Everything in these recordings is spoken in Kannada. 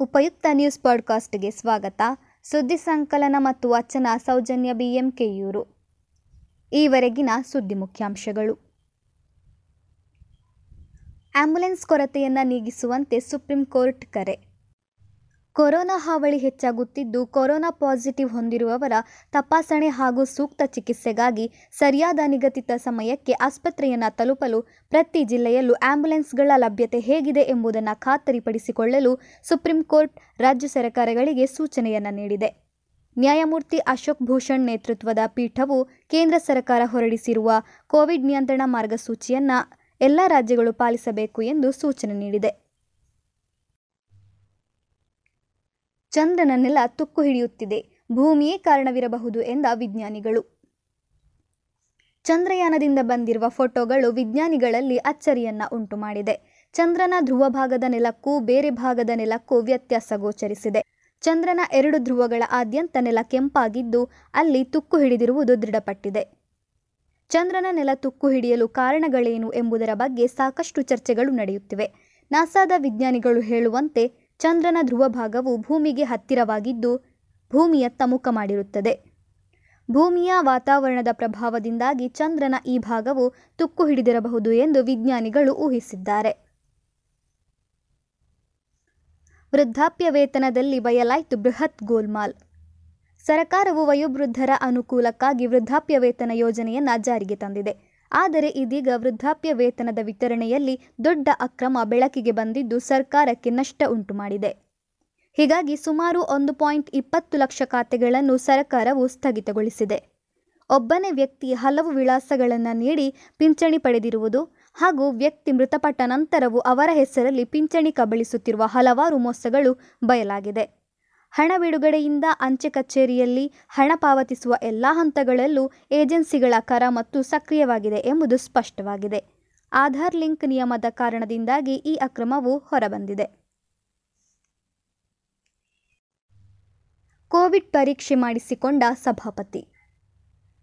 ನಮಸ್ತೆ ನ್ಯೂಸ್ ಪಾಡ್ಕಾಸ್ಟ್ಗೆ ಸ್ವಾಗತ. ಸುದ್ದಿ ಸಂಕಲನ ಮತ್ತು ವಚನ ಸೌಜನ್ಯ ಬಿಎಂಕೆಯೂರು ಈವರೆಗಿನ ಸುದ್ದಿ ಮುಖ್ಯಾಂಶಗಳು. ಆಂಬ್ಯುಲೆನ್ಸ್ ಕೊರತೆಯನ್ನು ನೀಗಿಸುವಂತೆ ಸುಪ್ರೀಂ ಕೋರ್ಟ್ ಕರೆ. ಕೊರೋನಾ ಹಾವಳಿ ಹೆಚ್ಚಾಗುತ್ತಿದ್ದು ಕೊರೋನಾ ಪಾಸಿಟಿವ್ ಹೊಂದಿರುವವರ ತಪಾಸಣೆ ಹಾಗೂ ಸೂಕ್ತ ಚಿಕಿತ್ಸೆಗಾಗಿ ಸರಿಯಾದ ನಿಗದಿತ ಸಮಯಕ್ಕೆ ಆಸ್ಪತ್ರೆಯನ್ನು ತಲುಪಲು ಪ್ರತಿ ಜಿಲ್ಲೆಯಲ್ಲೂ ಆಂಬ್ಯುಲೆನ್ಸ್ಗಳ ಲಭ್ಯತೆ ಹೇಗಿದೆ ಎಂಬುದನ್ನು ಖಾತರಿಪಡಿಸಿಕೊಳ್ಳಲು ಸುಪ್ರೀಂ ಕೋರ್ಟ್ ರಾಜ್ಯ ಸರ್ಕಾರಗಳಿಗೆ ಸೂಚನೆಯನ್ನು ನೀಡಿದೆ. ನ್ಯಾಯಮೂರ್ತಿ ಅಶೋಕ್ ಭೂಷಣ್ ನೇತೃತ್ವದ ಪೀಠವು ಕೇಂದ್ರ ಸರ್ಕಾರ ಹೊರಡಿಸಿರುವ ಕೋವಿಡ್ ನಿಯಂತ್ರಣ ಮಾರ್ಗಸೂಚಿಯನ್ನು ಎಲ್ಲ ರಾಜ್ಯಗಳು ಪಾಲಿಸಬೇಕು ಎಂದು ಸೂಚನೆ ನೀಡಿದೆ. ಚಂದ್ರನ ನೆಲ ತುಕ್ಕು ಹಿಡಿಯುತ್ತಿದೆ. ಭೂಮಿಯೇ ಕಾರಣವಿರಬಹುದು ಎಂದ ವಿಜ್ಞಾನಿಗಳು. ಚಂದ್ರಯಾನದಿಂದ ಬಂದಿರುವ ಫೋಟೋಗಳು ವಿಜ್ಞಾನಿಗಳಲ್ಲಿ ಅಚ್ಚರಿಯನ್ನ ಉಂಟು ಮಾಡಿದೆ ಚಂದ್ರನ ಧ್ರುವ ಭಾಗದ ನೆಲಕ್ಕೂ ಬೇರೆ ಭಾಗದ ನೆಲಕ್ಕೂ ವ್ಯತ್ಯಾಸ ಗೋಚರಿಸಿದೆ. ಚಂದ್ರನ ಎರಡು ಧ್ರುವಗಳ ಆದ್ಯಂತ ನೆಲ ಕೆಂಪಾಗಿದ್ದು ಅಲ್ಲಿ ತುಕ್ಕು ಹಿಡಿದಿರುವುದು ದೃಢಪಟ್ಟಿದೆ. ಚಂದ್ರನ ನೆಲ ತುಕ್ಕು ಹಿಡಿಯಲು ಕಾರಣಗಳೇನು ಎಂಬುದರ ಬಗ್ಗೆ ಸಾಕಷ್ಟು ಚರ್ಚೆಗಳು ನಡೆಯುತ್ತಿವೆ. ನಾಸಾದ ವಿಜ್ಞಾನಿಗಳು ಹೇಳುವಂತೆ ಚಂದ್ರನ ಧ್ರುವ ಭಾಗವು ಭೂಮಿಗೆ ಹತ್ತಿರವಾಗಿದ್ದು ಭೂಮಿಯತ್ತ ಮುಖ ಮಾಡಿರುತ್ತದೆ. ಭೂಮಿಯ ವಾತಾವರಣದ ಪ್ರಭಾವದಿಂದಾಗಿ ಚಂದ್ರನ ಈ ಭಾಗವು ತುಕ್ಕು ಹಿಡಿದಿರಬಹುದು ಎಂದು ವಿಜ್ಞಾನಿಗಳು ಊಹಿಸಿದ್ದಾರೆ. ವೃದ್ಧಾಪ್ಯ ವೇತನದಲ್ಲಿ ಬಯಲಾಯಿತು ಬೃಹತ್ ಗೋಲ್ಮಾಲ್. ಸರ್ಕಾರವು ವಯೋವೃದ್ಧರ ಅನುಕೂಲಕ್ಕಾಗಿ ವೃದ್ಧಾಪ್ಯ ವೇತನ ಯೋಜನೆಯನ್ನು ಜಾರಿಗೆ ತಂದಿದೆ. ಆದರೆ ಇದೀಗ ವೃದ್ಧಾಪ್ಯ ವೇತನದ ವಿತರಣೆಯಲ್ಲಿ ದೊಡ್ಡ ಅಕ್ರಮ ಬೆಳಕಿಗೆ ಬಂದಿದ್ದು ಸರ್ಕಾರಕ್ಕೆ ನಷ್ಟ ಉಂಟು ಮಾಡಿದೆ. ಹೀಗಾಗಿ ಸುಮಾರು ಒಂದು ಪಾಯಿಂಟ್ ಇಪ್ಪತ್ತು ಲಕ್ಷ ಖಾತೆಗಳನ್ನು ಸರ್ಕಾರವು ಸ್ಥಗಿತಗೊಳಿಸಿದೆ. ಒಬ್ಬನೇ ವ್ಯಕ್ತಿ ಹಲವು ವಿಳಾಸಗಳನ್ನು ನೀಡಿ ಪಿಂಚಣಿ ಪಡೆದಿರುವುದು ಹಾಗೂ ವ್ಯಕ್ತಿ ಮೃತಪಟ್ಟ ನಂತರವೂ ಅವರ ಹೆಸರಲ್ಲಿ ಪಿಂಚಣಿ ಕಬಳಿಸುತ್ತಿರುವ ಹಲವಾರು ಮೋಸಗಳು ಬಯಲಾಗಿದೆ. ಹಣ ಬಿಡುಗಡೆಯಿಂದ ಅಂಚೆ ಕಚೇರಿಯಲ್ಲಿ ಹಣ ಪಾವತಿಸುವ ಎಲ್ಲ ಹಂತಗಳಲ್ಲೂ ಏಜೆನ್ಸಿಗಳ ಕರ ಮತ್ತು ಸಕ್ರಿಯವಾಗಿದೆ ಎಂಬುದು ಸ್ಪಷ್ಟವಾಗಿದೆ. ಆಧಾರ್ ಲಿಂಕ್ ನಿಯಮದ ಕಾರಣದಿಂದಾಗಿ ಈ ಅಕ್ರಮವು ಹೊರಬಂದಿದೆ. ಕೋವಿಡ್ ಪರೀಕ್ಷೆ ಮಾಡಿಸಿಕೊಂಡ ಸಭಾಪತಿ.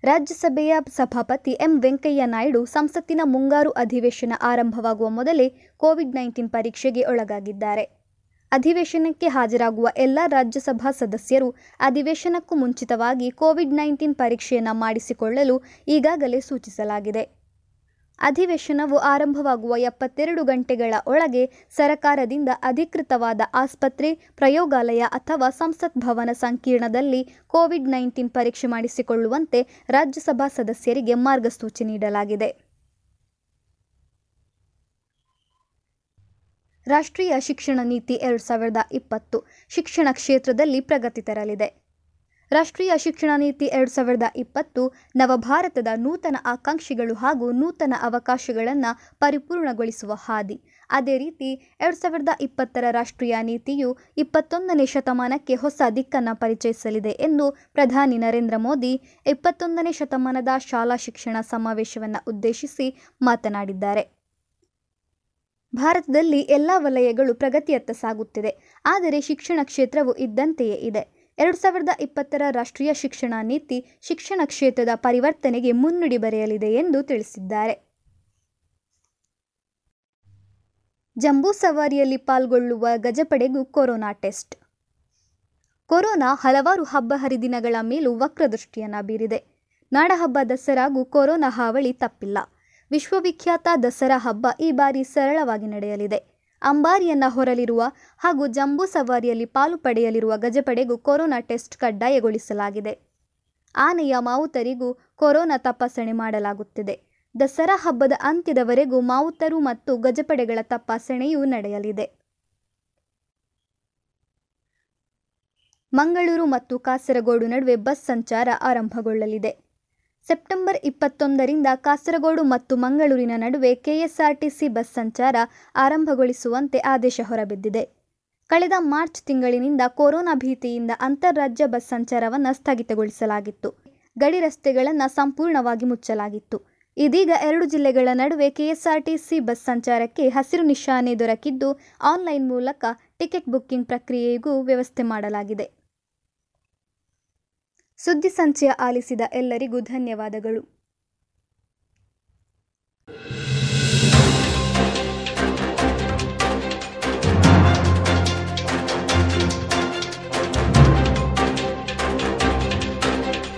ರಾಜ್ಯಸಭೆಯ ಸಭಾಪತಿ ಎಂ. ವೆಂಕಯ್ಯ ನಾಯ್ಡು ಸಂಸತ್ತಿನ ಮುಂಗಾರು ಅಧಿವೇಶನ ಆರಂಭವಾಗುವ ಮೊದಲೇ ಕೋವಿಡ್ ನೈನ್ಟೀನ್ ಪರೀಕ್ಷೆಗೆ ಒಳಗಾಗಿದ್ದಾರೆ. ಅಧಿವೇಶನಕ್ಕೆ ಹಾಜರಾಗುವ ಎಲ್ಲ ರಾಜ್ಯಸಭಾ ಸದಸ್ಯರು ಅಧಿವೇಶನಕ್ಕೂ ಮುಂಚಿತವಾಗಿ ಕೋವಿಡ್ ನೈನ್ಟೀನ್ ಪರೀಕ್ಷೆಯನ್ನು ಮಾಡಿಸಿಕೊಳ್ಳಲು ಈಗಾಗಲೇ ಸೂಚಿಸಲಾಗಿದೆ. ಅಧಿವೇಶನವು ಆರಂಭವಾಗುವ ಎಪ್ಪತ್ತೆರಡು ಗಂಟೆಗಳ ಒಳಗೆ ಸರಕಾರದಿಂದ ಅಧಿಕೃತವಾದ ಆಸ್ಪತ್ರೆ, ಪ್ರಯೋಗಾಲಯ ಅಥವಾ ಸಂಸತ್ ಭವನ ಸಂಕೀರ್ಣದಲ್ಲಿ ಕೋವಿಡ್ ನೈನ್ಟೀನ್ ಪರೀಕ್ಷೆ ಮಾಡಿಸಿಕೊಳ್ಳುವಂತೆ ರಾಜ್ಯಸಭಾ ಸದಸ್ಯರಿಗೆ ಮಾರ್ಗಸೂಚಿ ನೀಡಲಾಗಿದೆ. ರಾಷ್ಟ್ರೀಯ ಶಿಕ್ಷಣ ನೀತಿ ಎರಡು ಸಾವಿರದ ಇಪ್ಪತ್ತು ಶಿಕ್ಷಣ ಕ್ಷೇತ್ರದಲ್ಲಿ ಪ್ರಗತಿ ತರಲಿದೆ. ರಾಷ್ಟ್ರೀಯ ಶಿಕ್ಷಣ ನೀತಿ ಎರಡು ಸಾವಿರದ ಇಪ್ಪತ್ತು ನವಭಾರತದ ನೂತನ ಆಕಾಂಕ್ಷಿಗಳು ಹಾಗೂ ನೂತನ ಅವಕಾಶಗಳನ್ನು ಪರಿಪೂರ್ಣಗೊಳಿಸುವ ಹಾದಿ. ಅದೇ ರೀತಿ, ಎರಡು ಸಾವಿರದ ಇಪ್ಪತ್ತರ ರಾಷ್ಟ್ರೀಯ ನೀತಿಯು ಇಪ್ಪತ್ತೊಂದನೇ ಶತಮಾನಕ್ಕೆ ಹೊಸ ದಿಕ್ಕನ್ನು ಪರಿಚಯಿಸಲಿದೆ ಎಂದು ಪ್ರಧಾನಿ ನರೇಂದ್ರ ಮೋದಿ ಇಪ್ಪತ್ತೊಂದನೇ ಶತಮಾನದ ಶಾಲಾ ಶಿಕ್ಷಣ ಸಮಾವೇಶವನ್ನು ಉದ್ದೇಶಿಸಿ ಮಾತನಾಡಿದ್ದಾರೆ. ಭಾರತದಲ್ಲಿ ಎಲ್ಲ ವಲಯಗಳು ಪ್ರಗತಿಯತ್ತ ಸಾಗುತ್ತಿದೆ. ಆದರೆ ಶಿಕ್ಷಣ ಕ್ಷೇತ್ರವು ಇದ್ದಂತೆಯೇ ಇದೆ. ಎರಡು ಸಾವಿರದ ಇಪ್ಪತ್ತರ ರಾಷ್ಟ್ರೀಯ ಶಿಕ್ಷಣ ನೀತಿ ಶಿಕ್ಷಣ ಕ್ಷೇತ್ರದ ಪರಿವರ್ತನೆಗೆ ಮುನ್ನುಡಿ ಬರೆಯಲಿದೆ ಎಂದು ತಿಳಿಸಿದ್ದಾರೆ. ಜಂಬೂ ಸವಾರಿಯಲ್ಲಿ ಪಾಲ್ಗೊಳ್ಳುವ ಗಜಪಡೆಗೂ ಕೊರೋನಾ ಟೆಸ್ಟ್. ಕೊರೋನಾ ಹಲವಾರು ಹಬ್ಬ ಹರಿದಿನಗಳ ಮೇಲೂ ವಕ್ರದೃಷ್ಟಿಯನ್ನು ಬೀರಿದೆ. ನಾಡಹಬ್ಬ ದಸರಾಗೂ ಕೊರೋನಾ ಹಾವಳಿ ತಪ್ಪಿಲ್ಲ. ವಿಶ್ವವಿಖ್ಯಾತ ದಸರಾ ಹಬ್ಬ ಈ ಬಾರಿ ಸರಳವಾಗಿ ನಡೆಯಲಿದೆ. ಅಂಬಾರಿಯನ್ನ ಹೊರಲಿರುವ ಹಾಗೂ ಜಂಬೂ ಸವಾರಿಯಲ್ಲಿ ಪಾಲು ಪಡೆಯಲಿರುವ ಗಜಪಡೆಗೂ ಕೊರೋನಾ ಟೆಸ್ಟ್ ಕಡ್ಡಾಯಗೊಳಿಸಲಾಗಿದೆ. ಆನೆಯ ಮಾವುತರಿಗೂ ಕೊರೋನಾ ತಪಾಸಣೆ ಮಾಡಲಾಗುತ್ತಿದೆ. ದಸರಾ ಹಬ್ಬದ ಅಂತ್ಯದವರೆಗೂ ಮಾವುತರು ಮತ್ತು ಗಜಪಡೆಗಳ ತಪಾಸಣೆಯೂ ನಡೆಯಲಿದೆ. ಮಂಗಳೂರು ಮತ್ತು ಕಾಸರಗೋಡು ನಡುವೆ ಬಸ್ ಸಂಚಾರ ಆರಂಭಗೊಳ್ಳಲಿದೆ. ಸೆಪ್ಟೆಂಬರ್ ಇಪ್ಪತ್ತೊಂದರಿಂದ ಕಾಸರಗೋಡು ಮತ್ತು ಮಂಗಳೂರಿನ ನಡುವೆ ಕೆಎಸ್ಆರ್ಟಿಸಿ ಬಸ್ ಸಂಚಾರ ಆರಂಭಗೊಳಿಸುವಂತೆ ಆದೇಶ ಹೊರಬಿದ್ದಿದೆ. ಕಳೆದ ಮಾರ್ಚ್ ತಿಂಗಳಿನಿಂದ ಕೊರೋನಾ ಭೀತಿಯಿಂದ ಅಂತಾರಾಜ್ಯ ಬಸ್ ಸಂಚಾರವನ್ನು ಸ್ಥಗಿತಗೊಳಿಸಲಾಗಿತ್ತು. ಗಡಿ ರಸ್ತೆಗಳನ್ನು ಸಂಪೂರ್ಣವಾಗಿ ಮುಚ್ಚಲಾಗಿತ್ತು. ಇದೀಗ ಎರಡು ಜಿಲ್ಲೆಗಳ ನಡುವೆ ಕೆಎಸ್ಆರ್ಟಿಸಿ ಬಸ್ ಸಂಚಾರಕ್ಕೆ ಹಸಿರು ನಿಶಾನೆ ದೊರಕಿದ್ದು, ಆನ್ಲೈನ್ ಮೂಲಕ ಟಿಕೆಟ್ ಬುಕ್ಕಿಂಗ್ ಪ್ರಕ್ರಿಯೆಗೂ ವ್ಯವಸ್ಥೆ ಮಾಡಲಾಗಿದೆ. ಸುದ್ದಿ ಸಂಚಯ ಆಲಿಸಿದ ಎಲ್ಲರಿಗೂ ಧನ್ಯವಾದಗಳು.